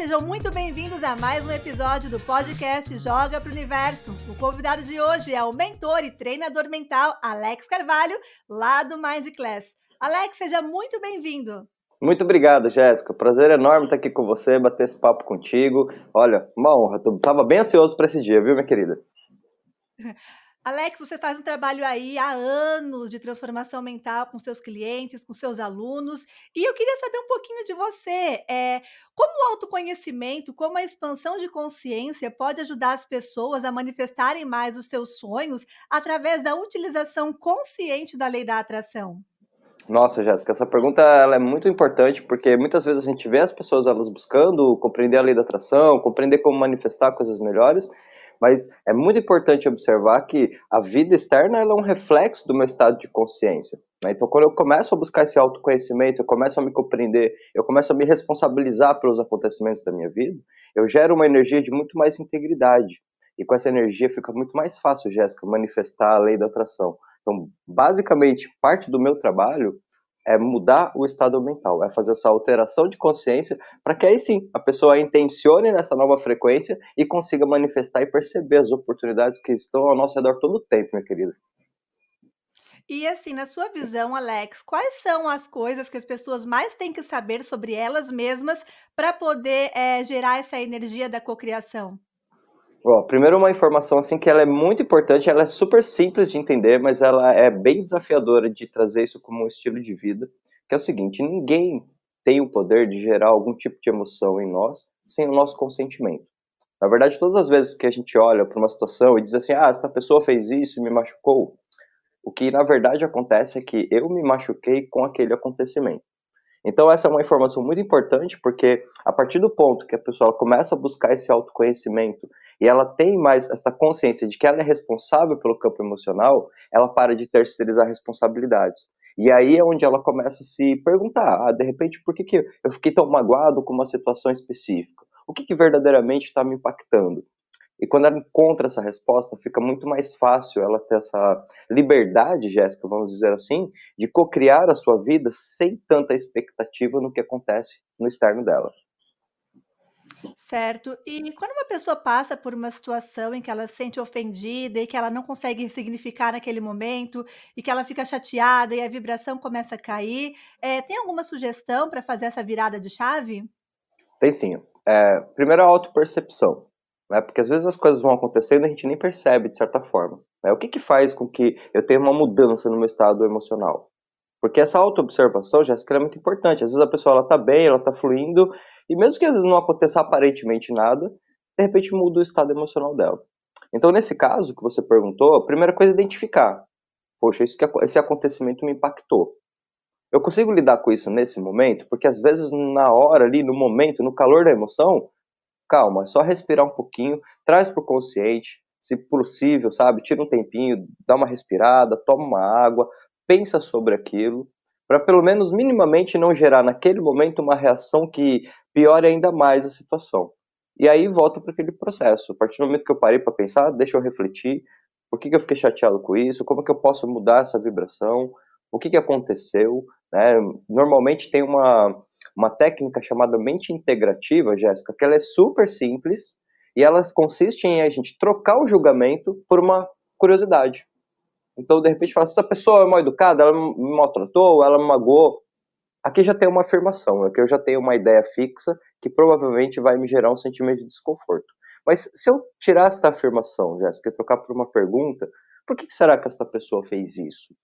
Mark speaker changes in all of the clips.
Speaker 1: sejam muito bem-vindos a mais um episódio do podcast Joga pro Universo. O convidado de hoje é o mentor e treinador mental Alex Carvalho, lá do Mind Class. Alex, seja muito bem-vindo.
Speaker 2: Muito obrigado, Jéssica. Prazer enorme estar aqui com você, bater esse papo contigo. Olha, uma honra. Eu tava bem ansioso para esse dia, viu, minha querida?
Speaker 1: Alex, você faz um trabalho aí há anos de transformação mental com seus clientes, com seus alunos, e eu queria saber um pouquinho de você. É, como o autoconhecimento, como a expansão de consciência pode ajudar as pessoas a manifestarem mais os seus sonhos através da utilização consciente da lei da atração?
Speaker 2: Nossa, Jéssica, essa pergunta é muito importante porque muitas vezes a gente vê as pessoas elas buscando compreender a lei da atração, compreender como manifestar coisas melhores, mas é muito importante observar que a vida externa é um reflexo do meu estado de consciência. Né? Então, quando eu começo a buscar esse autoconhecimento, eu começo a me compreender, eu começo a me responsabilizar pelos acontecimentos da minha vida, eu gero uma energia de muito mais integridade. E com essa energia fica muito mais fácil, Jéssica, manifestar a lei da atração. Então, basicamente, parte do meu trabalho é mudar o estado mental, é fazer essa alteração de consciência para que aí sim a pessoa intencione nessa nova frequência e consiga manifestar e perceber as oportunidades que estão ao nosso redor todo o tempo, minha querida.
Speaker 1: E assim, na sua visão, Alex, quais são as coisas que as pessoas mais têm que saber sobre elas mesmas para poder é, gerar essa energia da cocriação?
Speaker 2: Ó, primeiro uma informação assim que ela é muito importante, ela é super simples de entender, mas ela é bem desafiadora de trazer isso como um estilo de vida, que é o seguinte, ninguém tem o poder de gerar algum tipo de emoção em nós sem o nosso consentimento. Na verdade, todas as vezes que a gente olha para uma situação e diz assim, ah, essa pessoa fez isso e me machucou, o que na verdade acontece é que eu me machuquei com aquele acontecimento. Então essa é uma informação muito importante porque a partir do ponto que a pessoa começa a buscar esse autoconhecimento e ela tem mais essa consciência de que ela é responsável pelo campo emocional, ela para de terceirizar responsabilidades. E aí é onde ela começa a se perguntar, ah, de repente, por que, que eu fiquei tão magoado com uma situação específica? O que, que verdadeiramente está me impactando? E quando ela encontra essa resposta, fica muito mais fácil ela ter essa liberdade, Jéssica, vamos dizer assim, de cocriar a sua vida sem tanta expectativa no que acontece no externo dela.
Speaker 1: Certo. E quando uma pessoa passa por uma situação em que ela se sente ofendida e que ela não consegue significar naquele momento e que ela fica chateada e a vibração começa a cair, é, tem alguma sugestão para fazer essa virada de chave?
Speaker 2: Tem sim. É, primeiro a autopercepção né? Porque às vezes as coisas vão acontecendo e a gente nem percebe de certa forma. Né? O que, que faz com que eu tenha uma mudança no meu estado emocional? Porque essa autoobservação, Jéssica, é muito importante. Às vezes a pessoa ela tá bem, ela tá fluindo, e mesmo que às vezes não aconteça aparentemente nada, de repente muda o estado emocional dela. Então, nesse caso que você perguntou, a primeira coisa é identificar. Poxa, isso que, esse acontecimento me impactou. Eu consigo lidar com isso nesse momento? Porque às vezes na hora ali, no momento, no calor da emoção, calma, é só respirar um pouquinho, traz para o consciente, se possível, sabe? Tira um tempinho, dá uma respirada, toma uma água, pensa sobre aquilo, para pelo menos minimamente não gerar naquele momento uma reação que piore ainda mais a situação. E aí volta para aquele processo. A partir do momento que eu parei para pensar, deixa eu refletir, por que, que eu fiquei chateado com isso, como que eu posso mudar essa vibração, o que, que aconteceu. Né? Normalmente tem uma, uma técnica chamada mente integrativa, Jéssica, que ela é super simples e ela consiste em a gente trocar o julgamento por uma curiosidade. Então, de repente, fala, essa pessoa é mal educada, ela me maltratou, ela me magoou. Aqui já tem uma afirmação, aqui eu já tenho uma ideia fixa que provavelmente vai me gerar um sentimento de desconforto. Mas se eu tirar esta afirmação, Jéssica, e trocar por uma pergunta, por que será que essa pessoa fez isso?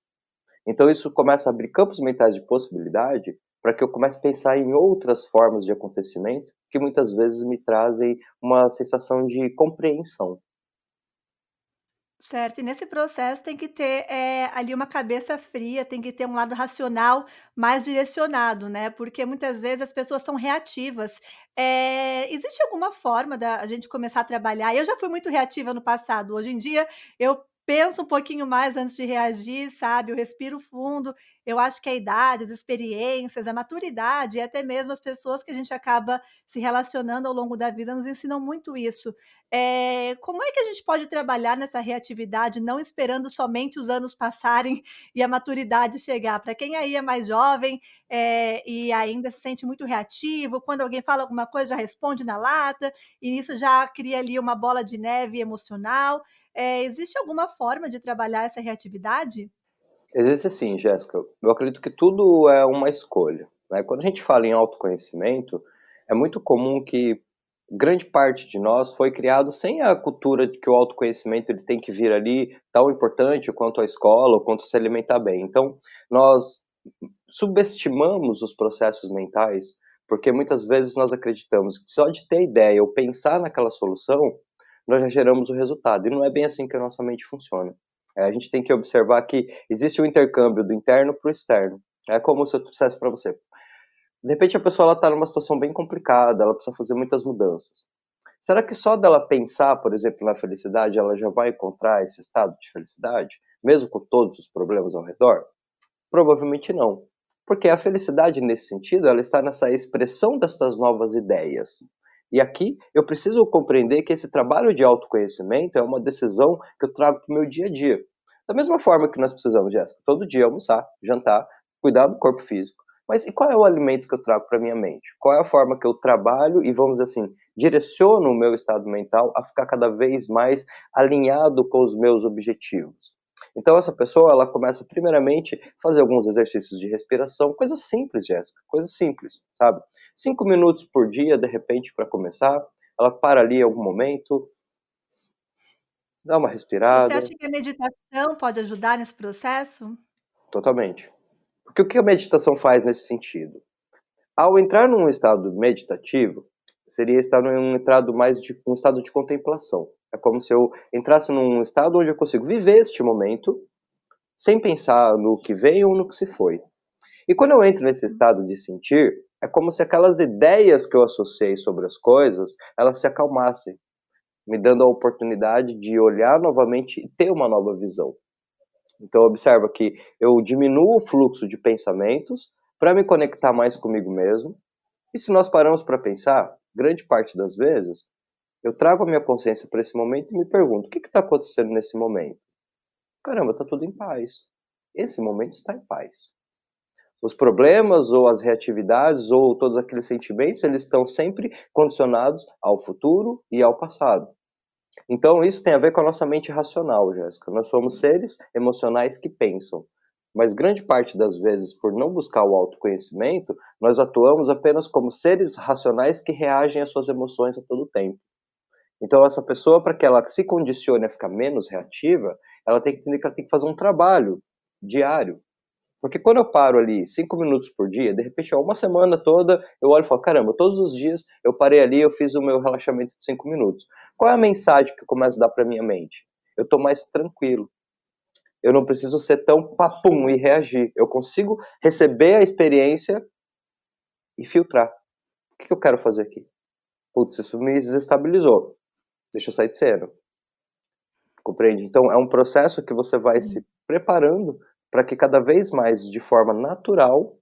Speaker 2: Então isso começa a abrir campos mentais de possibilidade para que eu comece a pensar em outras formas de acontecimento que muitas vezes me trazem uma sensação de compreensão.
Speaker 1: Certo, e nesse processo tem que ter é, ali uma cabeça fria, tem que ter um lado racional mais direcionado, né? Porque muitas vezes as pessoas são reativas. É, existe alguma forma da gente começar a trabalhar? Eu já fui muito reativa no passado. Hoje em dia eu penso um pouquinho mais antes de reagir, sabe, eu respiro fundo. Eu acho que a idade, as experiências, a maturidade e até mesmo as pessoas que a gente acaba se relacionando ao longo da vida nos ensinam muito isso. Eh, como é que a gente pode trabalhar nessa reatividade, não esperando somente os anos passarem e a maturidade chegar? Para quem aí é mais jovem, eh, e ainda se sente muito reativo, quando alguém fala alguma coisa já responde na lata, e isso já cria ali uma bola de neve emocional. Eh, existe alguma forma de trabalhar essa reatividade?
Speaker 2: Existe sim, Jéssica. Eu acredito que tudo é uma escolha, né. Quando a gente fala em autoconhecimento, é muito comum que grande parte de nós foi criado sem a cultura de que o autoconhecimento ele tem que vir ali tão importante quanto a escola ou quanto se alimentar bem. Então, nós subestimamos os processos mentais, porque muitas vezes nós acreditamos que só de ter ideia ou pensar naquela solução, nós já geramos o resultado, e não é bem assim que a nossa mente funciona. Eh, a gente tem que observar que existe o intercâmbio do interno para o externo. É como se eu dissesse para você: de repente a pessoa está numa situação bem complicada, ela precisa fazer muitas mudanças. Será que só dela pensar, por exemplo, na felicidade, ela já vai encontrar esse estado de felicidade, mesmo com todos os problemas ao redor? Provavelmente não, porque a felicidade nesse sentido, ela está nessa expressão destas novas ideias. E aqui eu preciso compreender que esse trabalho de autoconhecimento é uma decisão que eu trago para o meu dia a dia. Da mesma forma que nós precisamos, Jéssica, todo dia almoçar, jantar, cuidar do corpo físico. Mas e qual é o alimento que eu trago para minha mente? Qual é a forma que eu trabalho e, vamos dizer assim, direciono o meu estado mental a ficar cada vez mais alinhado com os meus objetivos? Então essa pessoa, ela começa primeiramente a fazer alguns exercícios de respiração, coisas simples, Jéssica, coisas simples, sabe? Cinco minutos por dia, de repente, para começar, ela para ali em algum momento, dá uma respirada.
Speaker 1: Você acha que a meditação pode ajudar nesse processo?
Speaker 2: Totalmente. Porque o que a meditação faz nesse sentido? Ao entrar num estado meditativo, seria estar num estado mais de um estado de contemplação. É como se eu entrasse num estado onde eu consigo viver este momento sem pensar no que vem ou no que se foi. E quando eu entro nesse estado de sentir, é como se aquelas ideias que eu associei sobre as coisas, elas se acalmassem, me dando a oportunidade de olhar novamente e ter uma nova visão. Então observa que eu diminuo o fluxo de pensamentos para me conectar mais comigo mesmo. E se nós paramos para pensar, grande parte das vezes, eu trago a minha consciência para esse momento e me pergunto: o que está acontecendo nesse momento? Caramba, está tudo em paz. Esse momento está em paz. Os problemas ou as reatividades ou todos aqueles sentimentos, eles estão sempre condicionados ao futuro e ao passado. Então, isso tem a ver com a nossa mente racional, Jéssica. Nós somos seres emocionais que pensam. Mas grande parte das vezes, por não buscar o autoconhecimento, nós atuamos apenas como seres racionais que reagem às suas emoções a todo tempo. Então, essa pessoa, para que ela se condicione a ficar menos reativa, ela tem que entender que ela tem que fazer um trabalho diário porque quando eu paro ali cinco minutos por dia, de repente, uma semana toda, eu olho e falo, caramba, todos os dias eu parei ali, eu fiz o meu relaxamento de cinco minutos. Qual é a mensagem que eu começo a dar para minha mente? Eu estou mais tranquilo. Eu não preciso ser tão papum e reagir. Eu consigo receber a experiência e filtrar. O que, eu quero fazer aqui? Putz, isso me desestabilizou. Deixa eu sair de cena. Compreende? Então, é um processo que você vai se preparando para que cada vez mais, de forma natural,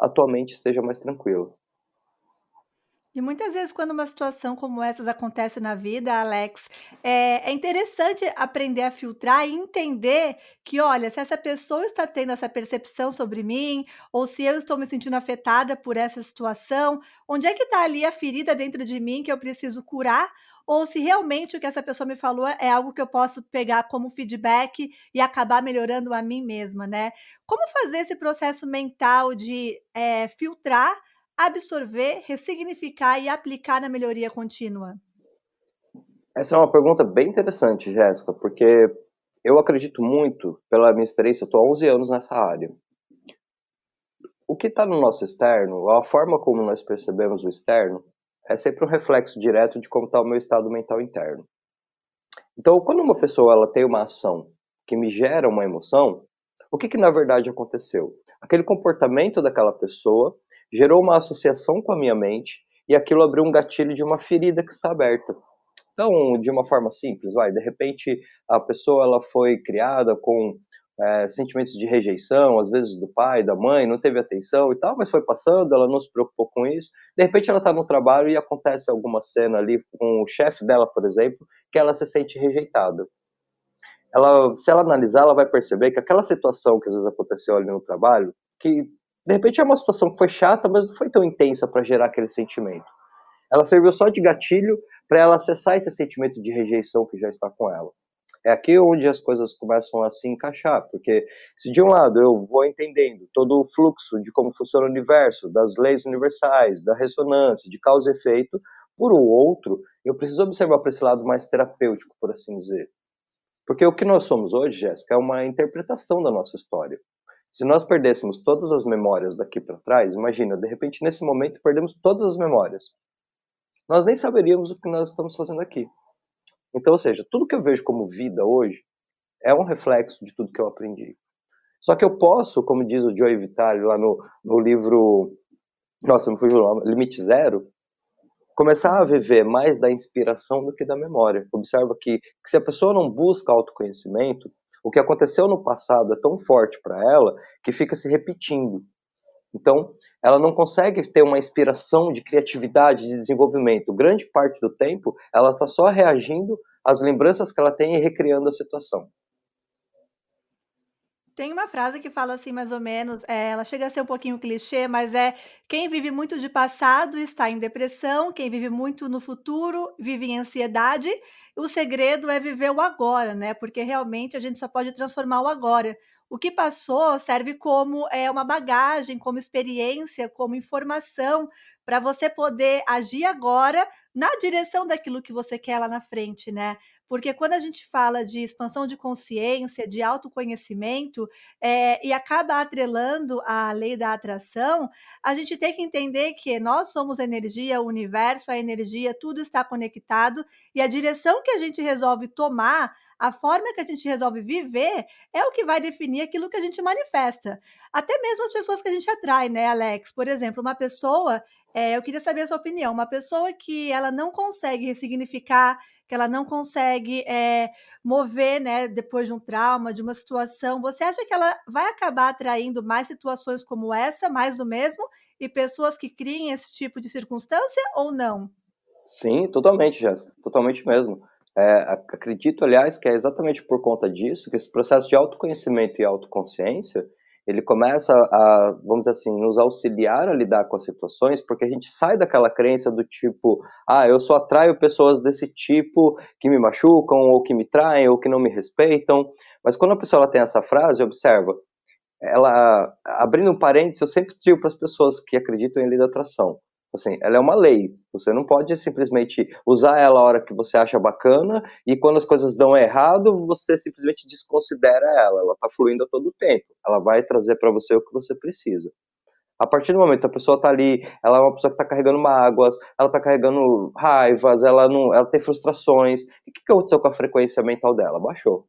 Speaker 2: a tua mente esteja mais tranquila.
Speaker 1: E muitas vezes, quando uma situação como essas acontece na vida, Alex, é, é interessante aprender a filtrar e entender que, olha, se essa pessoa está tendo essa percepção sobre mim, ou se eu estou me sentindo afetada por essa situação, onde é que está ali a ferida dentro de mim que eu preciso curar, ou se realmente o que essa pessoa me falou é algo que eu posso pegar como feedback e acabar melhorando a mim mesma, né? Como fazer esse processo mental de é, filtrar absorver, ressignificar e aplicar na melhoria contínua?
Speaker 2: Essa é uma pergunta bem interessante, Jéssica, porque eu acredito muito, pela minha experiência, eu estou há 11 anos nessa área. O que está no nosso externo, a forma como nós percebemos o externo, é sempre um reflexo direto de como está o meu estado mental interno. Então, quando uma pessoa ela tem uma ação que me gera uma emoção, o que, que na verdade aconteceu? Aquele comportamento daquela pessoa gerou uma associação com a minha mente e aquilo abriu um gatilho de uma ferida que está aberta. Então, de uma forma simples, vai, de repente a pessoa ela foi criada com é, sentimentos de rejeição, às vezes do pai, da mãe, não teve atenção e tal, mas foi passando, ela não se preocupou com isso. De repente ela está no trabalho e acontece alguma cena ali com o chefe dela, por exemplo, que ela se sente rejeitada. Ela, se ela analisar, ela vai perceber que aquela situação que às vezes aconteceu ali no trabalho, que de repente é uma situação que foi chata, mas não foi tão intensa para gerar aquele sentimento. Ela serviu só de gatilho para ela acessar esse sentimento de rejeição que já está com ela. É aqui onde as coisas começam a se encaixar, porque se de um lado eu vou entendendo todo o fluxo de como funciona o universo, das leis universais, da ressonância, de causa e efeito, por o outro, eu preciso observar para esse lado mais terapêutico, por assim dizer. Porque o que nós somos hoje, Jéssica, é uma interpretação da nossa história. Se nós perdêssemos todas as memórias daqui para trás, imagina, de repente nesse momento perdemos todas as memórias. Nós nem saberíamos o que nós estamos fazendo aqui. Então, ou seja, tudo que eu vejo como vida hoje é um reflexo de tudo que eu aprendi. Só que eu posso, como diz o Joey Vitale lá no, no livro, nossa, me fugiu o nome, Limite Zero, começar a viver mais da inspiração do que da memória. Observa que, que se a pessoa não busca autoconhecimento, o que aconteceu no passado é tão forte para ela que fica se repetindo. Então, ela não consegue ter uma inspiração de criatividade, de desenvolvimento. Grande parte do tempo, ela está só reagindo às lembranças que ela tem e recriando a situação.
Speaker 1: Tem uma frase que fala assim, mais ou menos, é, ela chega a ser um pouquinho clichê, mas é quem vive muito de passado está em depressão, quem vive muito no futuro vive em ansiedade. O segredo é viver o agora, né? Porque realmente a gente só pode transformar o agora. O que passou serve como é, uma bagagem, como experiência, como informação para você poder agir agora na direção daquilo que você quer lá na frente, né? Porque quando a gente fala de expansão de consciência, de autoconhecimento, é, e acaba atrelando a lei da atração, a gente tem que entender que nós somos energia, o universo, a energia, tudo está conectado, e a direção que a gente resolve tomar a forma que a gente resolve viver é o que vai definir aquilo que a gente manifesta. Até mesmo as pessoas que a gente atrai, né, Alex? Por exemplo, uma pessoa, é, eu queria saber a sua opinião, uma pessoa que ela não consegue ressignificar, que ela não consegue é, mover, né, depois de um trauma, de uma situação, você acha que ela vai acabar atraindo mais situações como essa, mais do mesmo, e pessoas que criem esse tipo de circunstância ou não?
Speaker 2: Sim, totalmente, Jéssica, totalmente mesmo. É, acredito, aliás, que é exatamente por conta disso que esse processo de autoconhecimento e autoconsciência ele começa a, vamos dizer assim, nos auxiliar a lidar com as situações, porque a gente sai daquela crença do tipo, ah, eu só atraio pessoas desse tipo que me machucam, ou que me traem, ou que não me respeitam. Mas quando a pessoa ela tem essa frase, observa, ela, abrindo um parênteses, eu sempre digo para as pessoas que acreditam em lei da atração, Assim, ela é uma lei. Você não pode simplesmente usar ela a hora que você acha bacana e quando as coisas dão errado, você simplesmente desconsidera ela. Ela está fluindo a todo tempo. Ela vai trazer para você o que você precisa. A partir do momento que a pessoa está ali, ela é uma pessoa que está carregando mágoas, ela está carregando raivas, ela não, ela tem frustrações. O que, que aconteceu com a frequência mental dela? Baixou.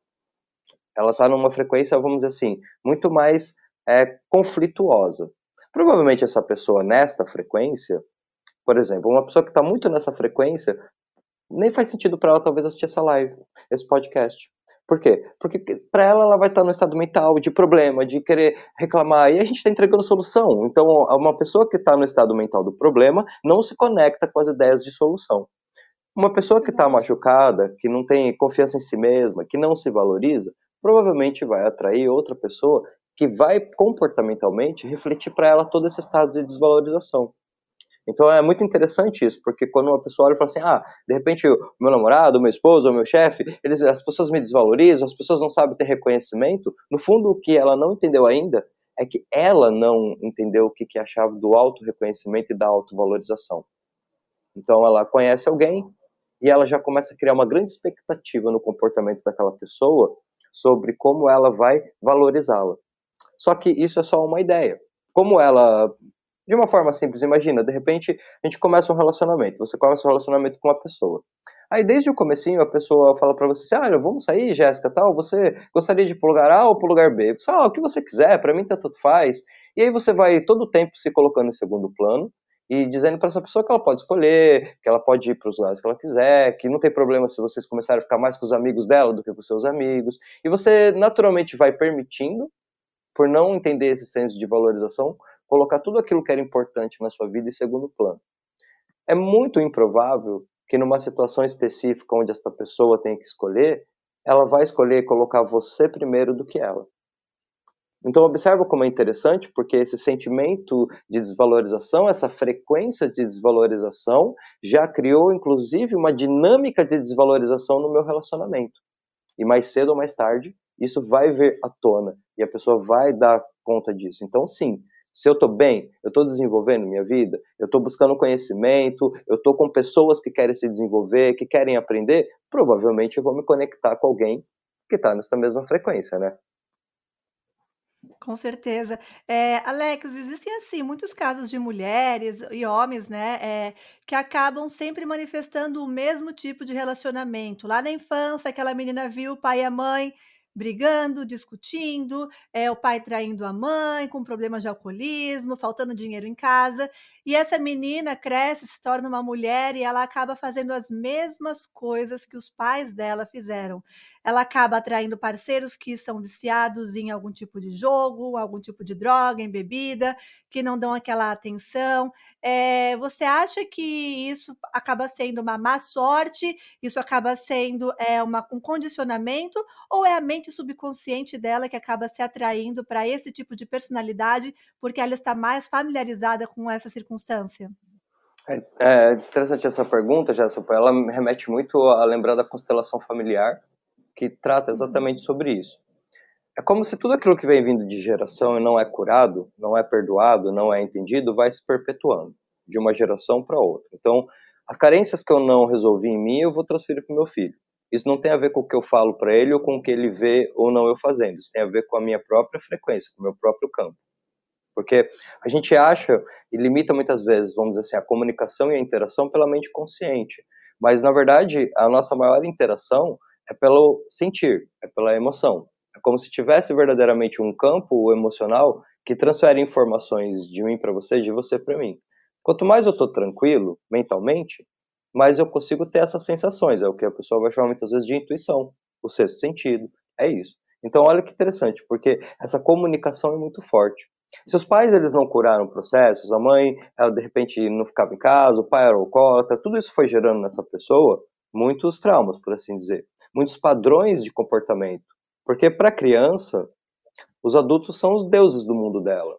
Speaker 2: Ela está numa frequência, vamos dizer assim, muito mais é, conflituosa. Provavelmente essa pessoa nesta frequência, por exemplo, uma pessoa que está muito nessa frequência, nem faz sentido para ela talvez assistir essa live, esse podcast. Por quê? Porque para ela ela vai estar tá no estado mental de problema, de querer reclamar, e a gente está entregando solução. Então, uma pessoa que está no estado mental do problema não se conecta com as ideias de solução. Uma pessoa que está machucada, que não tem confiança em si mesma, que não se valoriza, provavelmente vai atrair outra pessoa que vai comportamentalmente refletir para ela todo esse estado de desvalorização. Então é muito interessante isso, porque quando uma pessoa olha e fala assim, ah, de repente o meu namorado, o meu esposo, o meu chefe, eles, as pessoas me desvalorizam, as pessoas não sabem ter reconhecimento, no fundo o que ela não entendeu ainda é que ela não entendeu o que é a chave do auto-reconhecimento e da autovalorização. Então ela conhece alguém e ela já começa a criar uma grande expectativa no comportamento daquela pessoa sobre como ela vai valorizá-la. Só que isso é só uma ideia. Como ela, de uma forma simples, imagina, de repente a gente começa um relacionamento, você começa um relacionamento com uma pessoa. Aí desde o comecinho a pessoa fala para você assim, ah, vamos sair, Jéssica, tal, você gostaria de ir pro lugar A ou pro lugar B? Você, ah, o que você quiser, para mim tá tudo faz. E aí você vai todo o tempo se colocando em segundo plano, e dizendo para essa pessoa que ela pode escolher, que ela pode ir para os lugares que ela quiser, que não tem problema se vocês começarem a ficar mais com os amigos dela do que com seus amigos. E você naturalmente vai permitindo, por não entender esse senso de valorização, colocar tudo aquilo que era importante na sua vida em segundo plano. É muito improvável que numa situação específica onde esta pessoa tem que escolher, ela vai escolher colocar você primeiro do que ela. Então observa como é interessante, porque esse sentimento de desvalorização, essa frequência de desvalorização, já criou inclusive uma dinâmica de desvalorização no meu relacionamento. E mais cedo ou mais tarde, isso vai vir à tona e a pessoa vai dar conta disso. Então sim, se eu estou bem, eu estou desenvolvendo minha vida, eu estou buscando conhecimento, eu estou com pessoas que querem se desenvolver, que querem aprender, provavelmente eu vou me conectar com alguém que está nessa mesma frequência, né?
Speaker 1: Com certeza. Eh, Alex, existem, assim, muitos casos de mulheres e homens, né, eh, que acabam sempre manifestando o mesmo tipo de relacionamento. Lá na infância, aquela menina viu o pai e a mãe brigando, discutindo, eh, o pai traindo a mãe, com problemas de alcoolismo, faltando dinheiro em casa, e essa menina cresce, se torna uma mulher e ela acaba fazendo as mesmas coisas que os pais dela fizeram. Ela acaba atraindo parceiros que são viciados em algum tipo de jogo, algum tipo de droga, em bebida, que não dão aquela atenção. Eh, você acha que isso acaba sendo uma má sorte? Isso acaba sendo, eh, uma um condicionamento ou é a mente subconsciente dela que acaba se atraindo para esse tipo de personalidade, porque ela está mais familiarizada com essa circunstância?
Speaker 2: É, é interessante essa pergunta, Jéssica, ela me remete muito a lembrar da constelação familiar, que trata
Speaker 1: Uhum.
Speaker 2: exatamente sobre isso. É como se tudo aquilo que vem vindo de geração e não é curado, não é perdoado, não é entendido, vai se perpetuando de uma geração para outra. Então, as carências que eu não resolvi em mim, eu vou transferir para o meu filho. Isso não tem a ver com o que eu falo para ele ou com o que ele vê ou não eu fazendo. Isso tem a ver com a minha própria frequência, com o meu próprio campo. Porque a gente acha e limita muitas vezes, vamos dizer assim, a comunicação e a interação pela mente consciente. Mas, na verdade, a nossa maior interação é pelo sentir, é pela emoção. É como se tivesse verdadeiramente um campo emocional que transfere informações de mim para você, de você para mim. Quanto mais eu estou tranquilo mentalmente, mais eu consigo ter essas sensações. É o que a pessoa vai chamar muitas vezes de intuição, o sexto sentido. É isso. Então, olha que interessante, porque essa comunicação é muito forte. Se os pais eles não curaram processos, a mãe, ela de repente não ficava em casa, o pai era alcoólatra, tudo isso foi gerando nessa pessoa muitos traumas, por assim dizer, muitos padrões de comportamento. Porque para a criança, os adultos são os deuses do mundo dela.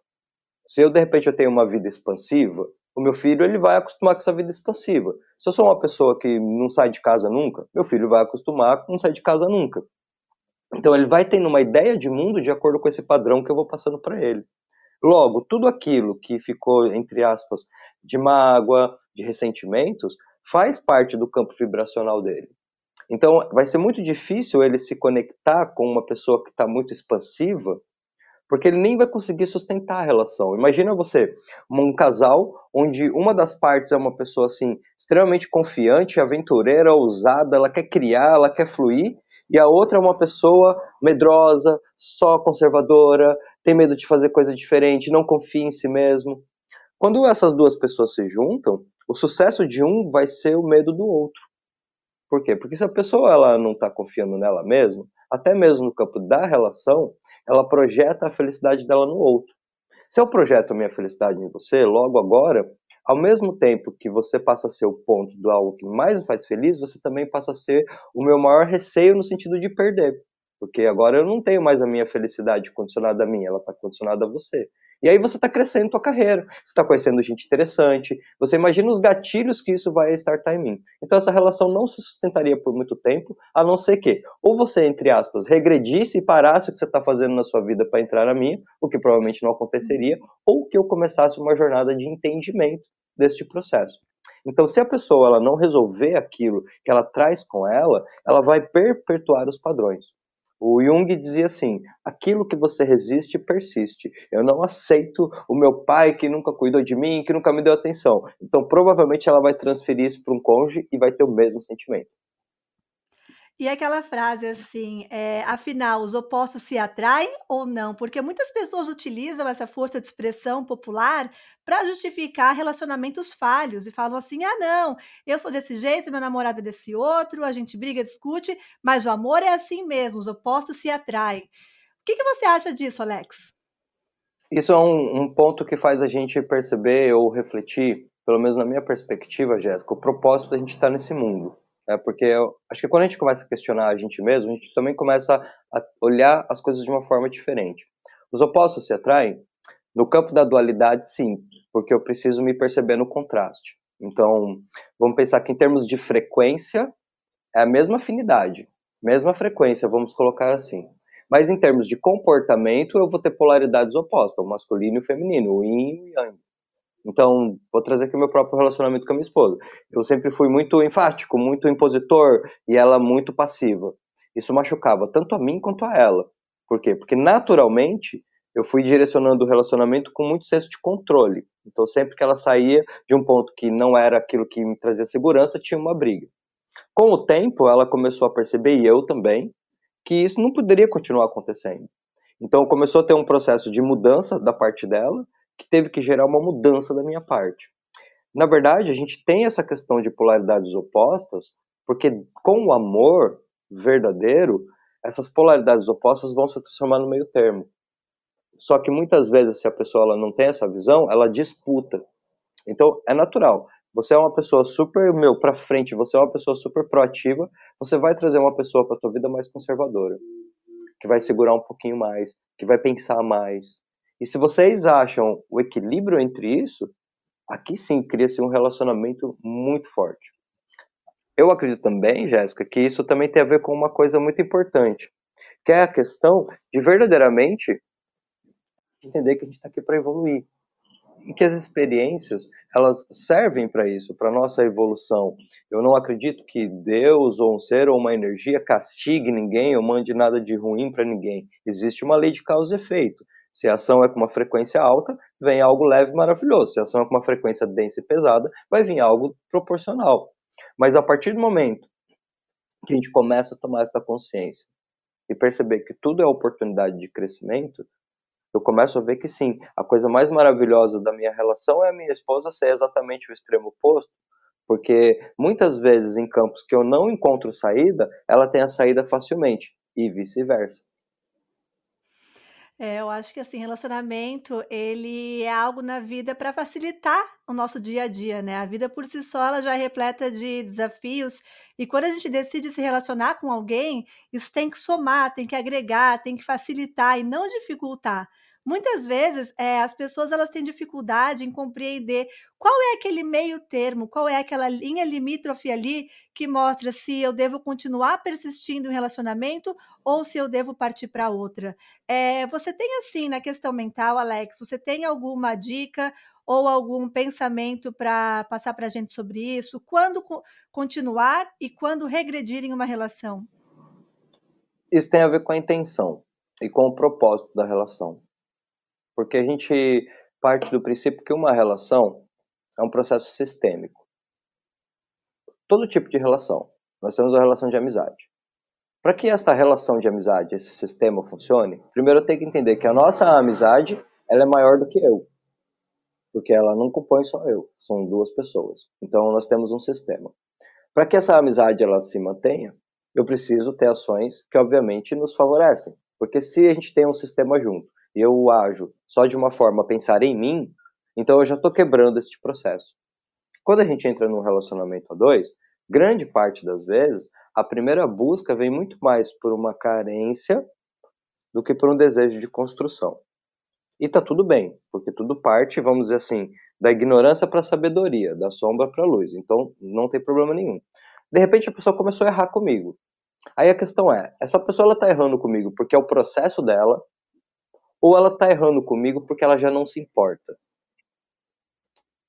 Speaker 2: Se eu de repente eu tenho uma vida expansiva, o meu filho ele vai acostumar com essa vida expansiva. Se eu sou uma pessoa que não sai de casa nunca, meu filho vai acostumar com não sair de casa nunca. Então ele vai tendo uma ideia de mundo de acordo com esse padrão que eu vou passando para ele. Logo, tudo aquilo que ficou, entre aspas, de mágoa, de ressentimentos, faz parte do campo vibracional dele. Então, vai ser muito difícil ele se conectar com uma pessoa que está muito expansiva, porque ele nem vai conseguir sustentar a relação. Imagina você, um casal onde uma das partes é uma pessoa assim extremamente confiante, aventureira, ousada, ela quer criar, ela quer fluir, e a outra é uma pessoa medrosa, só conservadora, tem medo de fazer coisa diferente, não confia em si mesmo. Quando essas duas pessoas se juntam, o sucesso de um vai ser o medo do outro. Por quê? Porque se a pessoa ela não está confiando nela mesma, até mesmo no campo da relação, ela projeta a felicidade dela no outro. Se eu projeto a minha felicidade em você, logo agora, ao mesmo tempo que você passa a ser o ponto do algo que mais me faz feliz, você também passa a ser o meu maior receio no sentido de perder. Porque agora eu não tenho mais a minha felicidade condicionada a mim, ela está condicionada a você. E aí você está crescendo tua carreira, você está conhecendo gente interessante, você imagina os gatilhos que isso vai startar em mim. Então essa relação não se sustentaria por muito tempo, a não ser que ou você, entre aspas, regredisse e parasse o que você está fazendo na sua vida para entrar na minha, o que provavelmente não aconteceria, ou que eu começasse uma jornada de entendimento deste processo. Então, se a pessoa ela não resolver aquilo que ela traz com ela, ela vai perpetuar os padrões. O Jung dizia assim: aquilo que você resiste persiste. Eu não aceito o meu pai que nunca cuidou de mim, que nunca me deu atenção. Então, provavelmente, ela vai transferir isso para um cônjuge e vai ter o mesmo sentimento.
Speaker 1: E aquela frase assim, eh, afinal, os opostos se atraem ou não? Porque muitas pessoas utilizam essa força de expressão popular para justificar relacionamentos falhos e falam assim: "Ah, não, eu sou desse jeito, meu namorado é desse outro, a gente briga, discute, mas o amor é assim mesmo, os opostos se atraem". O que que você acha disso, Alex?
Speaker 2: Isso é um, um ponto que faz a gente perceber ou refletir, pelo menos na minha perspectiva, Jéssica, o propósito da gente estar nesse mundo. É porque eu acho que quando a gente começa a questionar a gente mesmo, a gente também começa a olhar as coisas de uma forma diferente. Os opostos se atraem? No campo da dualidade, sim, porque eu preciso me perceber no contraste. Então, vamos pensar que em termos de frequência, é a mesma afinidade, mesma frequência, vamos colocar assim. Mas em termos de comportamento, eu vou ter polaridades opostas, o masculino e o feminino, o yin e o yang. Então, vou trazer aqui o meu próprio relacionamento com a minha esposa. Eu sempre fui muito enfático, muito impositor e ela muito passiva. Isso machucava tanto a mim quanto a ela. Por quê? Porque naturalmente eu fui direcionando o relacionamento com muito senso de controle. Então, sempre que ela saía de um ponto que não era aquilo que me trazia segurança, tinha uma briga. Com o tempo, ela começou a perceber, e eu também, que isso não poderia continuar acontecendo. Então, começou a ter um processo de mudança da parte dela, que teve que gerar uma mudança da minha parte. Na verdade, a gente tem essa questão de polaridades opostas, porque com o amor verdadeiro, essas polaridades opostas vão se transformar no meio termo. Só que muitas vezes, se a pessoa ela não tem essa visão, ela disputa. Então, é natural. Você é uma pessoa super, meu, pra frente, você é uma pessoa super proativa, você vai trazer uma pessoa pra tua vida mais conservadora, que vai segurar um pouquinho mais, que vai pensar mais, e se vocês acham o equilíbrio entre isso, aqui sim cria-se um relacionamento muito forte. Eu acredito também, Jéssica, que isso também tem a ver com uma coisa muito importante, que é a questão de verdadeiramente entender que a gente está aqui para evoluir e que as experiências elas servem para isso, para nossa evolução. Eu não acredito que Deus ou um ser ou uma energia castigue ninguém ou mande nada de ruim para ninguém. Existe uma lei de causa e efeito. Se a ação é com uma frequência alta, vem algo leve e maravilhoso. Se a ação é com uma frequência densa e pesada, vai vir algo proporcional. Mas a partir do momento que a gente começa a tomar essa consciência e perceber que tudo é oportunidade de crescimento, eu começo a ver que sim, a coisa mais maravilhosa da minha relação é a minha esposa ser exatamente o extremo oposto, porque muitas vezes em campos que eu não encontro saída, ela tem a saída facilmente e vice-versa.
Speaker 1: É, eu acho que assim, relacionamento, ele é algo na vida para facilitar o nosso dia a dia, né? A vida por si só, ela já é repleta de desafios, e quando a gente decide se relacionar com alguém, isso tem que somar, tem que agregar, tem que facilitar e não dificultar. Muitas vezes, eh, as pessoas elas têm dificuldade em compreender qual é aquele meio termo, qual é aquela linha limítrofe ali que mostra se eu devo continuar persistindo em um relacionamento ou se eu devo partir para outra. Eh, você tem assim na questão mental, Alex, você tem alguma dica ou algum pensamento para passar para a gente sobre isso? Quando co continuar e quando regredir em uma relação?
Speaker 2: Isso tem a ver com a intenção e com o propósito da relação. Porque a gente parte do princípio que uma relação é um processo sistêmico. Todo tipo de relação. Nós temos a relação de amizade. Para que esta relação de amizade, esse sistema funcione, primeiro eu tenho que entender que a nossa amizade ela é maior do que eu. Porque ela não compõe só eu, são duas pessoas. Então nós temos um sistema. Para que essa amizade ela se mantenha, eu preciso ter ações que obviamente nos favorecem. Porque se a gente tem um sistema junto eu ajo só de uma forma pensar em mim, então eu já estou quebrando este processo. Quando a gente entra num relacionamento a dois, grande parte das vezes, a primeira busca vem muito mais por uma carência do que por um desejo de construção. E tá tudo bem, porque tudo parte, vamos dizer assim, da ignorância para a sabedoria, da sombra para a luz. Então não tem problema nenhum. De repente a pessoa começou a errar comigo. Aí a questão é, essa pessoa ela tá errando comigo porque é o processo dela, ou ela tá errando comigo porque ela já não se importa.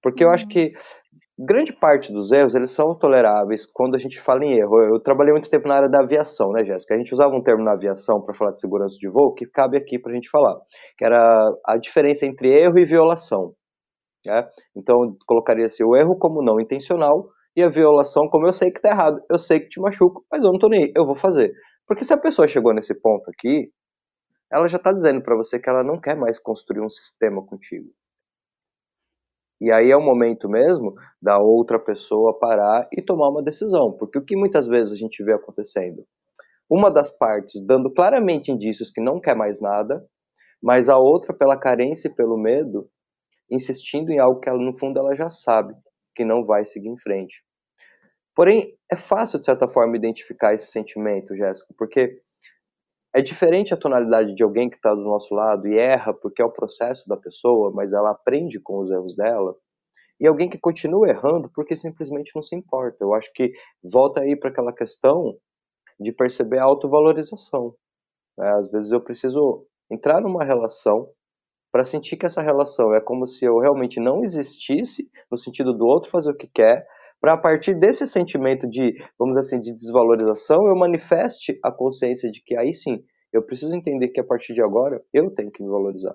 Speaker 2: Porque eu acho que grande parte dos erros, eles são toleráveis quando a gente fala em erro. Eu trabalhei muito tempo na área da aviação, né, Jéssica? A gente usava um termo na aviação para falar de segurança de voo que cabe aqui para a gente falar, que era a diferença entre erro e violação. Né? Então, colocaria-se o erro como não intencional E a violação, como eu sei que tá errado, eu sei que te machuco, mas eu não tô nem aí, eu vou fazer. Porque se a pessoa chegou nesse ponto aqui, ela já tá dizendo para você que ela não quer mais construir um sistema contigo. E aí é o momento mesmo da outra pessoa parar e tomar uma decisão, porque o que muitas vezes a gente vê acontecendo? Uma das partes dando claramente indícios que não quer mais nada, mas a outra, pela carência e pelo medo, insistindo em algo que ela, no fundo ela já sabe que não vai seguir em frente. Porém, é fácil, de certa forma, identificar esse sentimento, Jéssica, porque é diferente a tonalidade de alguém que está do nosso lado e erra porque é o processo da pessoa, mas ela aprende com os erros dela, e alguém que continua errando porque simplesmente não se importa. Eu acho que volta aí para aquela questão de perceber a autovalorização. Né? Às vezes eu preciso entrar numa relação para sentir que essa relação é como se eu realmente não existisse, no sentido do outro fazer o que quer, para a partir desse sentimento de, vamos assim, de desvalorização, eu manifeste a consciência de que aí sim, eu preciso entender que a partir de agora eu tenho que me valorizar.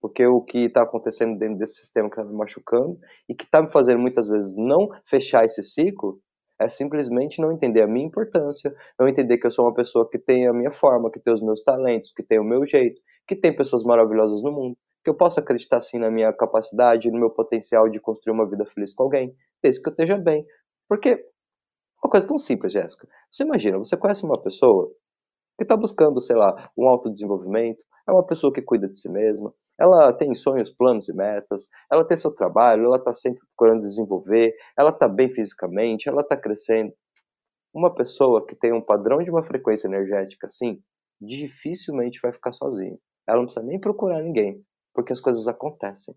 Speaker 2: Porque o que está acontecendo dentro desse sistema que está me machucando e que está me fazendo muitas vezes não fechar esse ciclo é simplesmente não entender a minha importância, não entender que eu sou uma pessoa que tem a minha forma, que tem os meus talentos, que tem o meu jeito, que tem pessoas maravilhosas no mundo, que eu posso acreditar sim na minha capacidade, no meu potencial de construir uma vida feliz com alguém, desde que eu esteja bem. Porque uma coisa tão simples, Jéssica. Você imagina, você conhece uma pessoa que está buscando, sei lá, um autodesenvolvimento, é uma pessoa que cuida de si mesma, ela tem sonhos, planos e metas, ela tem seu trabalho, ela está sempre procurando desenvolver, ela está bem fisicamente, ela está crescendo. Uma pessoa que tem um padrão de uma frequência energética assim, dificilmente vai ficar sozinha. Ela não precisa nem procurar ninguém, porque as coisas acontecem.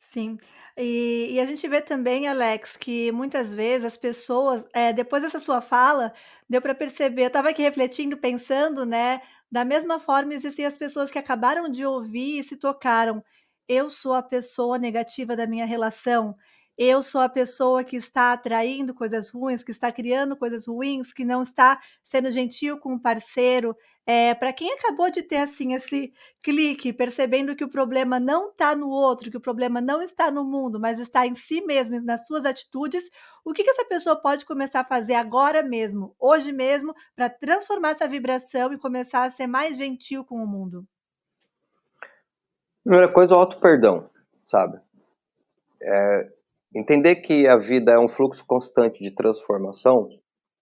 Speaker 1: Sim. E e a gente vê também, Alex, que muitas vezes as pessoas, eh, depois dessa sua fala, deu para perceber eu estava aqui refletindo, pensando, né, da mesma forma existem as pessoas que acabaram de ouvir e se tocaram. "Eu sou a pessoa negativa da minha relação. Eu sou a pessoa que está atraindo coisas ruins, que está criando coisas ruins, que não está sendo gentil com o parceiro". Eh, pra quem acabou de ter, assim, esse clique, percebendo que o problema não está no outro, que o problema não está no mundo, mas está em si mesmo nas suas atitudes, o que que essa pessoa pode começar a fazer agora mesmo, hoje mesmo, para transformar essa vibração e começar a ser mais gentil com o mundo?
Speaker 2: Primeira coisa, o auto-perdão, sabe. Eh, entender que a vida é um fluxo constante de transformação,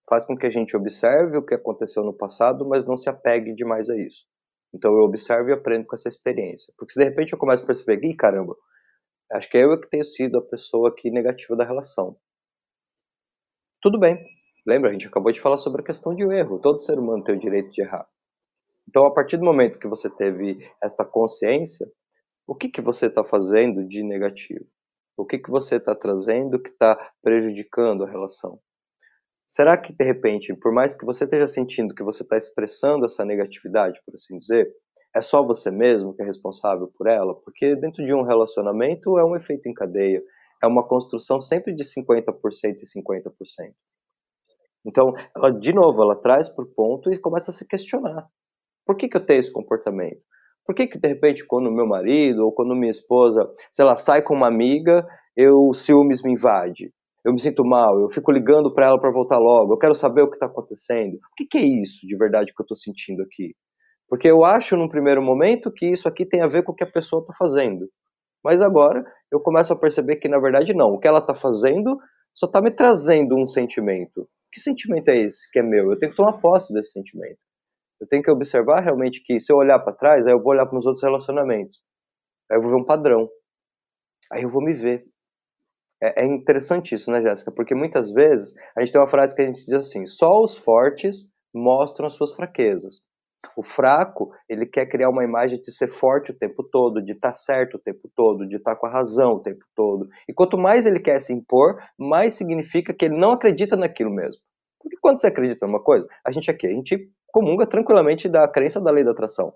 Speaker 2: faz com que a gente observe o que aconteceu no passado, mas não se apegue demais a isso. Então eu observo e aprendo com essa experiência. Porque se de repente eu começo a perceber, ih, caramba, acho que é eu que tenho sido a pessoa aqui negativa da relação. Tudo bem. Lembra, a gente acabou de falar sobre a questão de erro. Todo ser humano tem o direito de errar. Então, a partir do momento que você teve esta consciência, o que, que você está fazendo de negativo? O que, que você está trazendo que está prejudicando a relação? Será que, de repente, por mais que você esteja sentindo que você está expressando essa negatividade, por assim dizer, é só você mesmo que é responsável por ela? Porque dentro de um relacionamento é um efeito em cadeia, é uma construção sempre de 50% e 50%. Então, ela, de novo, ela traz para o ponto e começa a se questionar. Por que, que eu tenho esse comportamento? Por que, que, de repente, quando meu marido ou quando minha esposa, sei lá, sai com uma amiga, eu ciúmes me invade? Eu me sinto mal, eu fico ligando para ela para voltar logo, eu quero saber o que está acontecendo. O que, que, é isso de verdade que eu estou sentindo aqui? Porque eu acho num primeiro momento que isso aqui tem a ver com o que a pessoa está fazendo. Mas agora eu começo a perceber que na verdade não. O que ela está fazendo só está me trazendo um sentimento. Que sentimento é esse que é meu? Eu tenho que tomar posse desse sentimento. Eu tenho que observar realmente que se eu olhar para trás, aí eu vou olhar para os outros relacionamentos. Aí eu vou ver um padrão. Aí eu vou me ver. É, é interessante isso, né, Jéssica? Porque muitas vezes a gente tem uma frase que a gente diz assim: só os fortes mostram as suas fraquezas. O fraco, ele quer criar uma imagem de ser forte o tempo todo, de estar tá certo o tempo todo, de estar tá com a razão o tempo todo. E quanto mais ele quer se impor, mais significa que ele não acredita naquilo mesmo. Porque quando você acredita numa coisa, a gente aqui, a gente comunga tranquilamente da crença da lei da atração.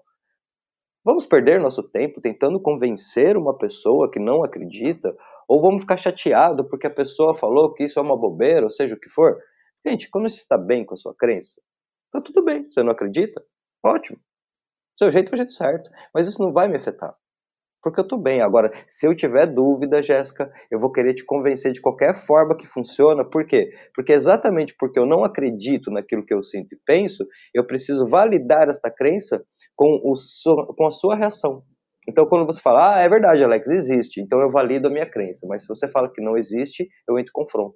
Speaker 2: Vamos perder nosso tempo tentando convencer uma pessoa que não acredita ou vamos ficar chateado porque a pessoa falou que isso é uma bobeira, ou seja o que for. Gente, quando você está bem com a sua crença, tá tudo bem. Você não acredita? Ótimo. Seu jeito é o jeito certo. Mas isso não vai me afetar. Porque eu tô bem. Agora, se eu tiver dúvida, Jéssica, eu vou querer te convencer de qualquer forma que funciona. Por quê? Porque exatamente porque eu não acredito naquilo que eu sinto e penso, eu preciso validar esta crença com, o, com a sua reação. Então, quando você fala, ah, é verdade, Alex, existe, então eu valido a minha crença. Mas se você fala que não existe, eu entro em confronto.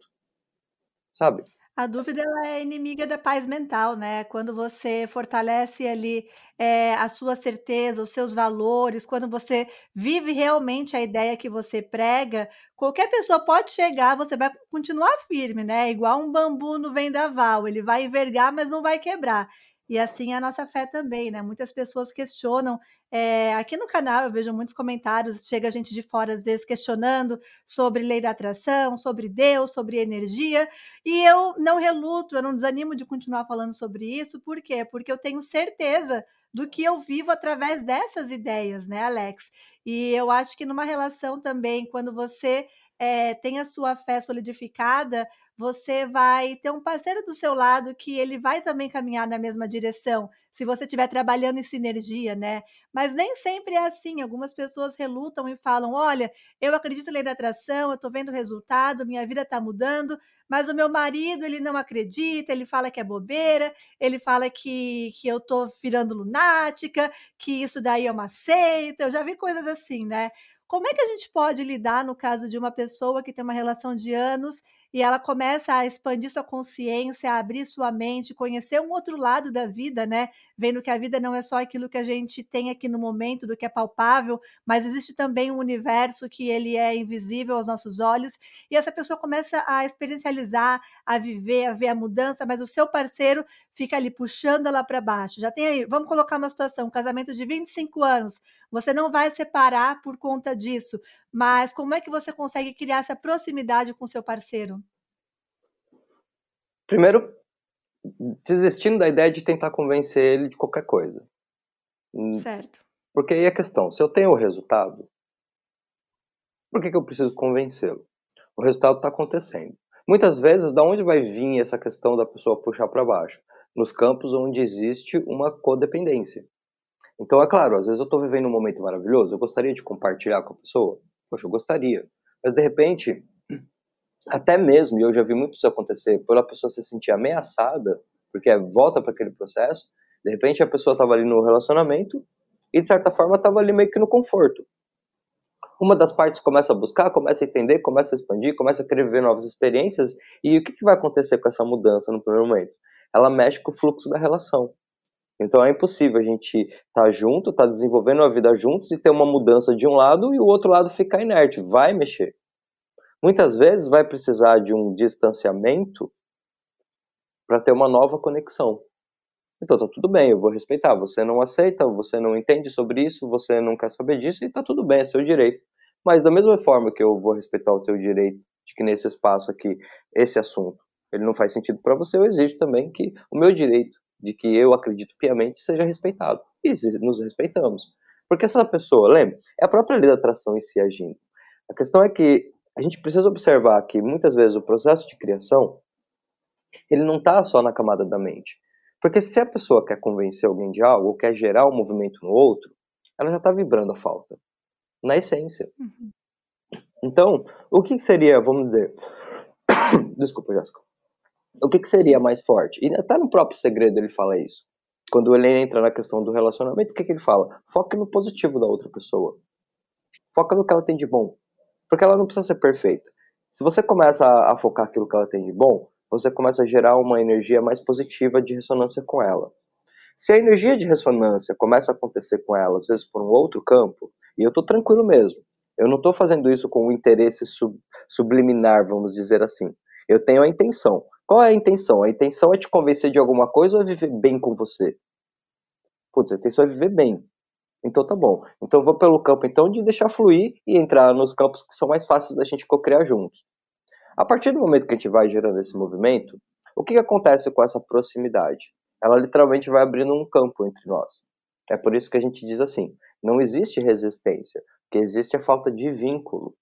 Speaker 2: Sabe?
Speaker 1: A dúvida ela é inimiga da paz mental, né? Quando você fortalece ali, eh, a sua certeza, os seus valores, quando você vive realmente a ideia que você prega, qualquer pessoa pode chegar, você vai continuar firme, né? Igual um bambu no vendaval, ele vai envergar, mas não vai quebrar. E assim é a nossa fé também, né? Muitas pessoas questionam. eh, aqui no canal eu vejo muitos comentários, chega gente de fora às vezes questionando sobre lei da atração, sobre Deus, sobre energia, e eu não reluto, eu não desanimo de continuar falando sobre isso, por quê? Porque eu tenho certeza do que eu vivo através dessas ideias, né, Alex? E eu acho que numa relação também, quando você eh, tem a sua fé solidificada, você vai ter um parceiro do seu lado que ele vai também caminhar na mesma direção, se você estiver trabalhando em sinergia, né. Mas nem sempre é assim, algumas pessoas relutam e falam: "Olha, eu acredito na lei da atração, eu estou vendo o resultado, minha vida está mudando, mas o meu marido ele não acredita, ele fala que é bobeira, ele fala que que eu estou virando lunática, que isso daí é uma seita", eu já vi coisas assim, né. Como é que a gente pode lidar no caso de uma pessoa que tem uma relação de anos e ela começa a expandir sua consciência, a abrir sua mente, conhecer um outro lado da vida, né? Vendo que a vida não é só aquilo que a gente tem aqui no momento, do que é palpável, mas existe também um universo que ele é invisível aos nossos olhos. E essa pessoa começa a experiencializar, a viver, a ver a mudança, mas o seu parceiro fica ali puxando ela para baixo. Já tem aí, vamos colocar uma situação, um casamento de 25 anos, você não vai separar por conta disso, mas como é que você consegue criar essa proximidade com seu parceiro?
Speaker 2: Primeiro, desistindo da ideia de tentar convencer ele de qualquer coisa. Hum,
Speaker 1: Certo.
Speaker 2: porque aí é a questão, se eu tenho o resultado, por que que eu preciso convencê-lo? O resultado está acontecendo. Muitas vezes, da onde vai vir essa questão da pessoa puxar para baixo? Nos campos onde existe uma codependência. Então, é claro, às vezes eu estou vivendo um momento maravilhoso, eu gostaria de compartilhar com a pessoa? Poxa, eu gostaria. Mas, de repente, até mesmo, e eu já vi muito isso acontecer, pela pessoa se sentir ameaçada, porque volta para aquele processo, de repente a pessoa estava ali no relacionamento e, de certa forma, estava ali meio que no conforto. Uma das partes começa a buscar, começa a entender, começa a expandir, começa a querer viver novas experiências, e o que, que vai acontecer com essa mudança no primeiro momento? Ela mexe com o fluxo da relação. Então é impossível a gente estar tá junto, estar tá desenvolvendo a vida juntos e ter uma mudança de um lado e o outro lado ficar inerte, vai mexer. Muitas vezes vai precisar de um distanciamento para ter uma nova conexão. Então tá tudo bem, eu vou respeitar. Você não aceita, você não entende sobre isso, você não quer saber disso e tá tudo bem, é seu direito. Mas da mesma forma que eu vou respeitar o teu direito de que nesse espaço aqui, esse assunto, ele não faz sentido para você, eu exijo também que o meu direito de que eu acredito piamente seja respeitado. E nos respeitamos. Porque essa pessoa, lembra, é a própria lei da atração em si agindo. A questão é que a gente precisa observar que muitas vezes o processo de criação ele não está só na camada da mente. Porque se a pessoa quer convencer alguém de algo, ou quer gerar um movimento no outro, ela já está vibrando a falta. Na essência.
Speaker 1: Uhum.
Speaker 2: Então, o que seria, vamos dizer. Desculpa, Jéssica. O que, seria mais forte? E até no próprio segredo ele fala isso. Quando ele entra na questão do relacionamento, o que, que ele fala? Foca no positivo da outra pessoa. Foca no que ela tem de bom. Porque ela não precisa ser perfeita. Se você começa a, a focar aquilo que ela tem de bom, você começa a gerar uma energia mais positiva de ressonância com ela. Se a energia de ressonância começa a acontecer com ela, às vezes por um outro campo, e eu estou tranquilo mesmo, eu não estou fazendo isso com um interesse sub, subliminar, vamos dizer assim. Eu tenho a intenção. Qual é a intenção? A intenção é te convencer de alguma coisa ou é viver bem com você? Putz, a intenção é viver bem. Então tá bom. Então eu vou pelo campo então de deixar fluir e entrar nos campos que são mais fáceis da gente co-criar juntos. A partir do momento que a gente vai gerando esse movimento, o que, que acontece com essa proximidade? Ela literalmente vai abrindo um campo entre nós. É por isso que a gente diz assim: não existe resistência, porque existe a falta de vínculo.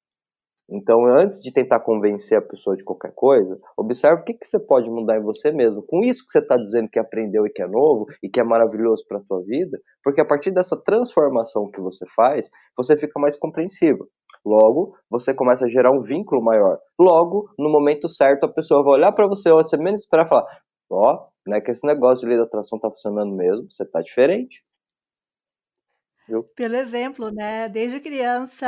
Speaker 2: Então, antes de tentar convencer a pessoa de qualquer coisa, observe o que, que você pode mudar em você mesmo. Com isso que você está dizendo que aprendeu e que é novo e que é maravilhoso para a tua vida, porque a partir dessa transformação que você faz, você fica mais compreensivo. Logo, você começa a gerar um vínculo maior. Logo, no momento certo, a pessoa vai olhar para você, você menos esperar e falar: Ó, oh, não é que esse negócio de lei da atração está funcionando mesmo, você está diferente.
Speaker 1: Eu... Pelo exemplo, né? Desde criança,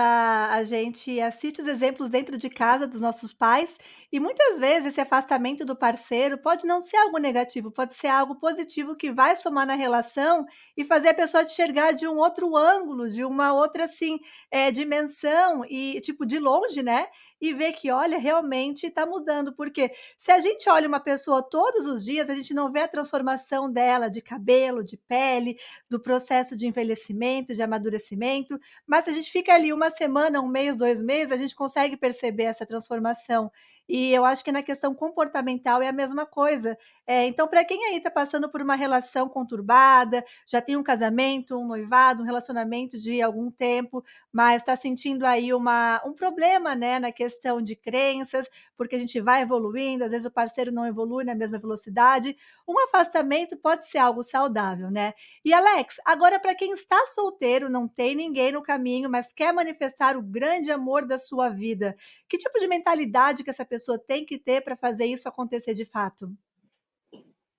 Speaker 1: a gente assiste os exemplos dentro de casa dos nossos pais, e muitas vezes esse afastamento do parceiro pode não ser algo negativo, pode ser algo positivo que vai somar na relação e fazer a pessoa enxergar de um outro ângulo, de uma outra assim, é, dimensão, e tipo, de longe, né? e ver que, olha, realmente está mudando. Porque se a gente olha uma pessoa todos os dias, a gente não vê a transformação dela de cabelo, de pele, do processo de envelhecimento, de amadurecimento. Mas se a gente fica ali uma semana, um mês, dois meses, a gente consegue perceber essa transformação. E eu acho que na questão comportamental é a mesma coisa. É, então, para quem aí está passando por uma relação conturbada, já tem um casamento, um noivado, um relacionamento de algum tempo, mas está sentindo aí uma, um problema né, na questão de crenças, porque a gente vai evoluindo, às vezes o parceiro não evolui na mesma velocidade. Um afastamento pode ser algo saudável, né? E Alex, agora para quem está solteiro, não tem ninguém no caminho, mas quer manifestar o grande amor da sua vida, que tipo de mentalidade que essa pessoa pessoa tem que ter para fazer isso acontecer de fato?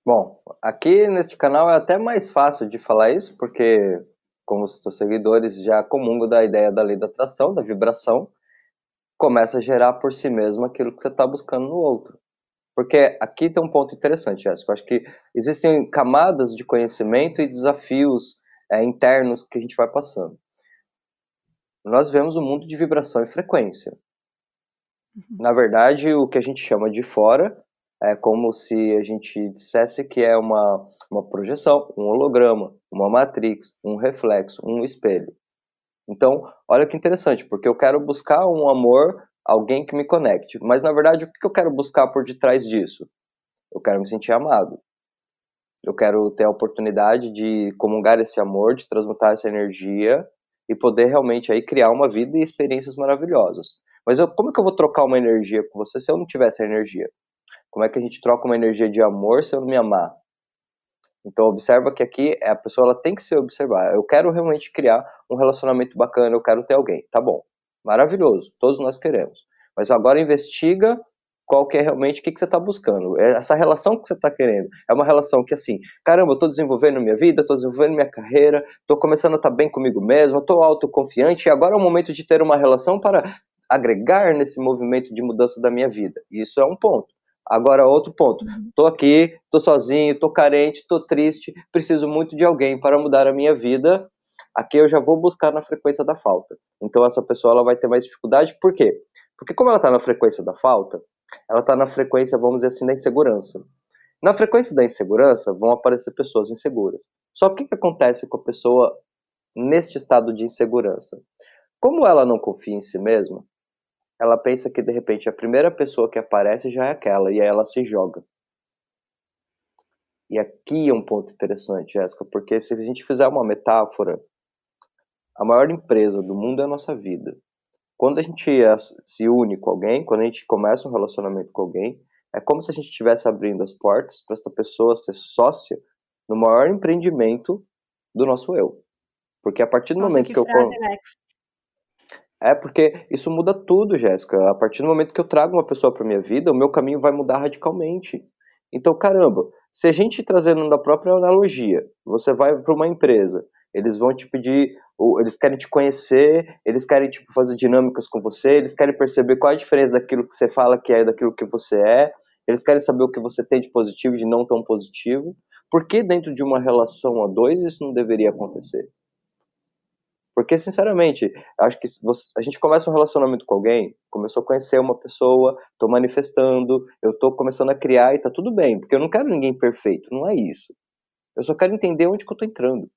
Speaker 2: Bom, aqui neste canal é até mais fácil de falar isso, porque como os seus seguidores já comungam da ideia da lei da atração, da vibração, começa a gerar por si mesmo aquilo que você está buscando no outro. Porque aqui tem um ponto interessante, Jéssica. Eu acho que existem camadas de conhecimento e desafios é, internos que a gente vai passando. Nós vemos um mundo de vibração e frequência. Uhum. Na verdade, o que a gente chama de fora é como se a gente dissesse que é uma, uma projeção, um holograma, uma matrix, um reflexo, um espelho. Então, olha que interessante, porque eu quero buscar um amor, alguém que me conecte. Mas, na verdade, o que eu quero buscar por detrás disso? Eu quero me sentir amado. Eu quero ter a oportunidade de comungar esse amor, de transmutar essa energia e poder realmente aí criar uma vida e experiências maravilhosas. Mas eu, como é que eu vou trocar uma energia com você se eu não tiver essa energia? Como é que a gente troca uma energia de amor se eu não me amar? Então observa que aqui a pessoa ela tem que se observar. Eu quero realmente criar um relacionamento bacana, eu quero ter alguém. Tá bom, maravilhoso, todos nós queremos. Mas agora investiga qual que é realmente o que, que você está buscando. É essa relação que você está querendo é uma relação que assim, caramba, eu estou desenvolvendo minha vida, estou desenvolvendo minha carreira, estou começando a estar tá bem comigo mesmo, estou autoconfiante e agora é o momento de ter uma relação para agregar nesse movimento de mudança da minha vida. Isso é um ponto. Agora, outro ponto. Estou uhum. aqui, estou sozinho, estou carente, estou triste, preciso muito de alguém para mudar a minha vida. Aqui eu já vou buscar na frequência da falta. Então, essa pessoa ela vai ter mais dificuldade. Por quê? Porque, como ela está na frequência da falta, ela está na frequência, vamos dizer assim, da insegurança. Na frequência da insegurança, vão aparecer pessoas inseguras. Só que o que acontece com a pessoa neste estado de insegurança? Como ela não confia em si mesma, ela pensa que de repente a primeira pessoa que aparece já é aquela, e aí ela se joga. E aqui é um ponto interessante, Jéssica, porque se a gente fizer uma metáfora, a maior empresa do mundo é a nossa vida. Quando a gente se une com alguém, quando a gente começa um relacionamento com alguém, é como se a gente estivesse abrindo as portas para essa pessoa ser sócia no maior empreendimento do nosso eu. Porque a partir do Nossa, momento que, que eu. É porque isso muda tudo, Jéssica. A partir do momento que eu trago uma pessoa para minha vida, o meu caminho vai mudar radicalmente. Então, caramba, se a gente trazendo da própria analogia, você vai para uma empresa, eles vão te pedir, eles querem te conhecer, eles querem tipo fazer dinâmicas com você, eles querem perceber qual é a diferença daquilo que você fala que é daquilo que você é, eles querem saber o que você tem de positivo e de não tão positivo. Por que dentro de uma relação a dois isso não deveria acontecer? Porque, sinceramente, acho que você, a gente começa um relacionamento com alguém, começou a conhecer uma pessoa, estou manifestando, eu estou começando a criar e tá tudo bem, porque eu não quero ninguém perfeito, não é isso. Eu só quero entender onde que eu tô entrando.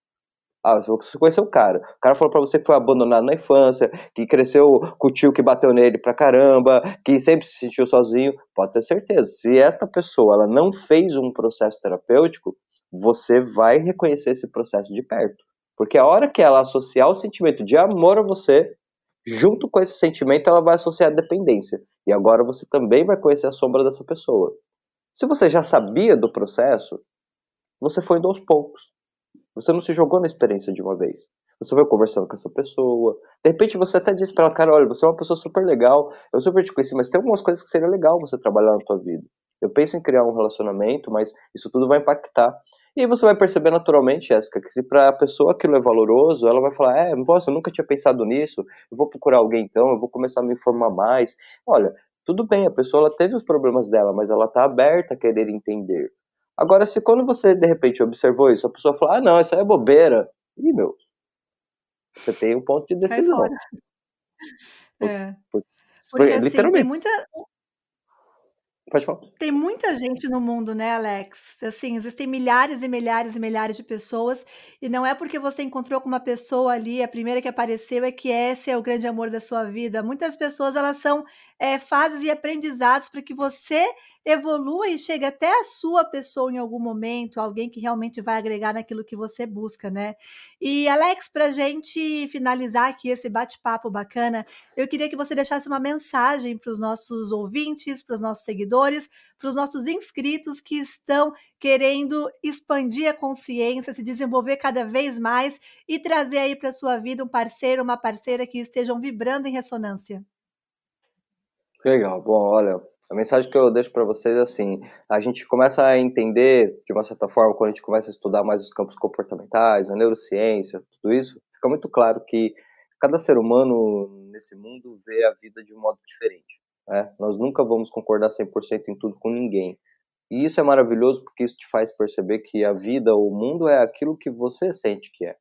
Speaker 2: Ah, você conheceu o cara. O cara falou para você que foi abandonado na infância, que cresceu com o tio que bateu nele pra caramba, que sempre se sentiu sozinho. Pode ter certeza. Se esta pessoa ela não fez um processo terapêutico, você vai reconhecer esse processo de perto. Porque a hora que ela associar o sentimento de amor a você, junto com esse sentimento, ela vai associar a dependência. E agora você também vai conhecer a sombra dessa pessoa. Se você já sabia do processo, você foi indo aos poucos. Você não se jogou na experiência de uma vez. Você foi conversando com essa pessoa. De repente você até disse para ela, cara, olha, você é uma pessoa super legal, eu super te conheci, mas tem algumas coisas que seria legal você trabalhar na tua vida. Eu penso em criar um relacionamento, mas isso tudo vai impactar. E você vai perceber naturalmente, Jéssica, que se para a pessoa aquilo é valoroso, ela vai falar, é, nossa, eu nunca tinha pensado nisso, eu vou procurar alguém então, eu vou começar a me informar mais. Olha, tudo bem, a pessoa ela teve os problemas dela, mas ela está aberta a querer entender. Agora, se quando você de repente observou isso, a pessoa fala, ah, não, isso aí é bobeira. Ih, meu, você tem um ponto de decisão.
Speaker 1: É. Por, por, Porque, assim, literalmente. Tem muita,
Speaker 2: Pode falar.
Speaker 1: Tem muita gente no mundo, né, Alex? Assim, existem milhares e milhares e milhares de pessoas, e não é porque você encontrou com uma pessoa ali, a primeira que apareceu, é que esse é o grande amor da sua vida. Muitas pessoas, elas são é, fases e aprendizados para que você evolua e chegue até a sua pessoa em algum momento, alguém que realmente vai agregar naquilo que você busca, né? E, Alex, para gente finalizar aqui esse bate-papo bacana, eu queria que você deixasse uma mensagem para os nossos ouvintes, para os nossos seguidores, para os nossos inscritos que estão querendo expandir a consciência, se desenvolver cada vez mais e trazer aí para sua vida um parceiro, uma parceira que estejam vibrando em ressonância.
Speaker 2: Legal. Bom, olha, a mensagem que eu deixo para vocês é assim: a gente começa a entender, de uma certa forma, quando a gente começa a estudar mais os campos comportamentais, a neurociência, tudo isso, fica muito claro que cada ser humano nesse mundo vê a vida de um modo diferente. Né? Nós nunca vamos concordar 100% em tudo com ninguém. E isso é maravilhoso porque isso te faz perceber que a vida, o mundo é aquilo que você sente que é.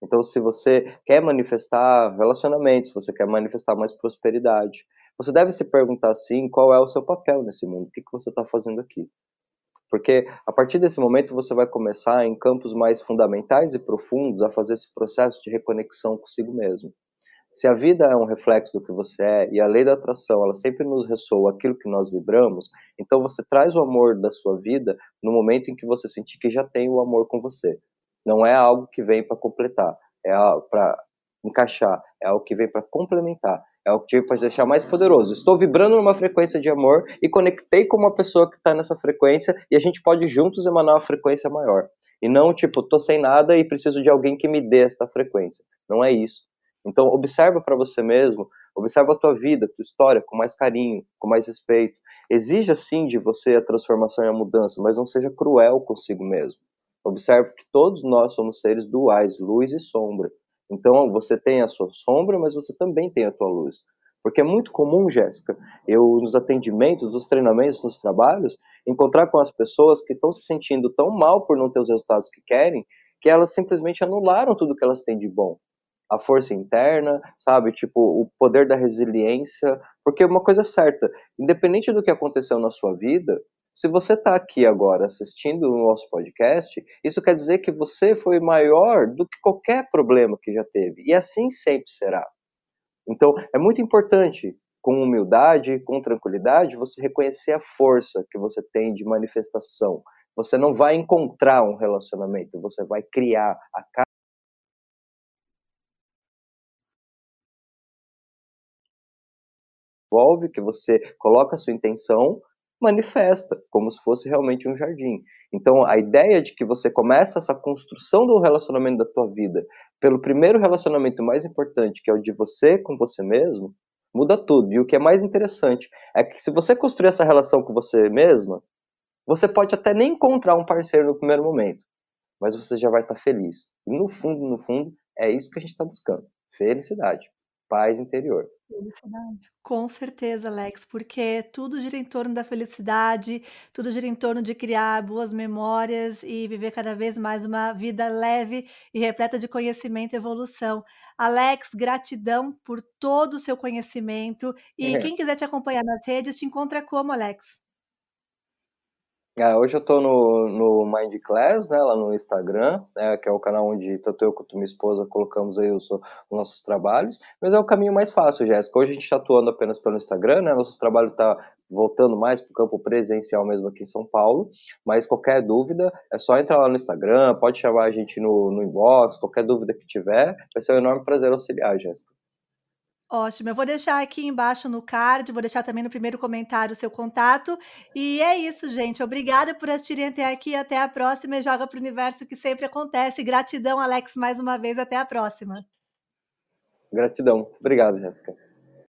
Speaker 2: Então, se você quer manifestar relacionamentos, se você quer manifestar mais prosperidade, você deve se perguntar sim qual é o seu papel nesse mundo, o que, que você está fazendo aqui. Porque a partir desse momento você vai começar em campos mais fundamentais e profundos a fazer esse processo de reconexão consigo mesmo. Se a vida é um reflexo do que você é e a lei da atração ela sempre nos ressoa aquilo que nós vibramos, então você traz o amor da sua vida no momento em que você sentir que já tem o amor com você. Não é algo que vem para completar, é para encaixar, é algo que vem para complementar. É o que pode deixar mais poderoso. Estou vibrando numa frequência de amor e conectei com uma pessoa que está nessa frequência e a gente pode juntos emanar uma frequência maior. E não, tipo, tô sem nada e preciso de alguém que me dê esta frequência. Não é isso. Então, observa para você mesmo, observa a tua vida, a tua história com mais carinho, com mais respeito. Exija sim de você a transformação e a mudança, mas não seja cruel consigo mesmo. Observe que todos nós somos seres duais, luz e sombra. Então você tem a sua sombra, mas você também tem a tua luz. Porque é muito comum, Jéssica, eu nos atendimentos, nos treinamentos, nos trabalhos, encontrar com as pessoas que estão se sentindo tão mal por não ter os resultados que querem, que elas simplesmente anularam tudo que elas têm de bom. A força interna, sabe? Tipo, o poder da resiliência. Porque uma coisa é certa, independente do que aconteceu na sua vida, se você está aqui agora assistindo o nosso podcast, isso quer dizer que você foi maior do que qualquer problema que já teve. E assim sempre será. Então, é muito importante, com humildade, com tranquilidade, você reconhecer a força que você tem de manifestação. Você não vai encontrar um relacionamento, você vai criar a cada envolve que você coloca a sua intenção manifesta, como se fosse realmente um jardim. Então, a ideia de que você começa essa construção do relacionamento da tua vida pelo primeiro relacionamento mais importante, que é o de você com você mesmo, muda tudo. E o que é mais interessante é que se você construir essa relação com você mesma, você pode até nem encontrar um parceiro no primeiro momento, mas você já vai estar feliz. E no fundo, no fundo, é isso que a gente está buscando: felicidade paz interior.
Speaker 1: Felicidade. Com certeza, Alex, porque tudo gira em torno da felicidade, tudo gira em torno de criar boas memórias e viver cada vez mais uma vida leve e repleta de conhecimento e evolução. Alex, gratidão por todo o seu conhecimento. E
Speaker 2: É.
Speaker 1: quem quiser te acompanhar nas redes, te encontra como, Alex?
Speaker 2: Ah, hoje eu tô no, no Mind Class, né, lá no Instagram, né, que é o canal onde tanto eu quanto minha esposa colocamos aí os, os nossos trabalhos, mas é o caminho mais fácil, Jéssica. Hoje a gente está atuando apenas pelo Instagram, né, nosso trabalho está voltando mais para o campo presencial mesmo aqui em São Paulo, mas qualquer dúvida é só entrar lá no Instagram, pode chamar a gente no, no inbox, qualquer dúvida que tiver, vai ser um enorme prazer auxiliar, Jéssica.
Speaker 1: Ótimo, eu vou deixar aqui embaixo no card, vou deixar também no primeiro comentário o seu contato. E é isso, gente. Obrigada por assistirem até aqui. Até a próxima e joga para o universo que sempre acontece. Gratidão, Alex, mais uma vez. Até a próxima.
Speaker 2: Gratidão. Obrigado, Jéssica.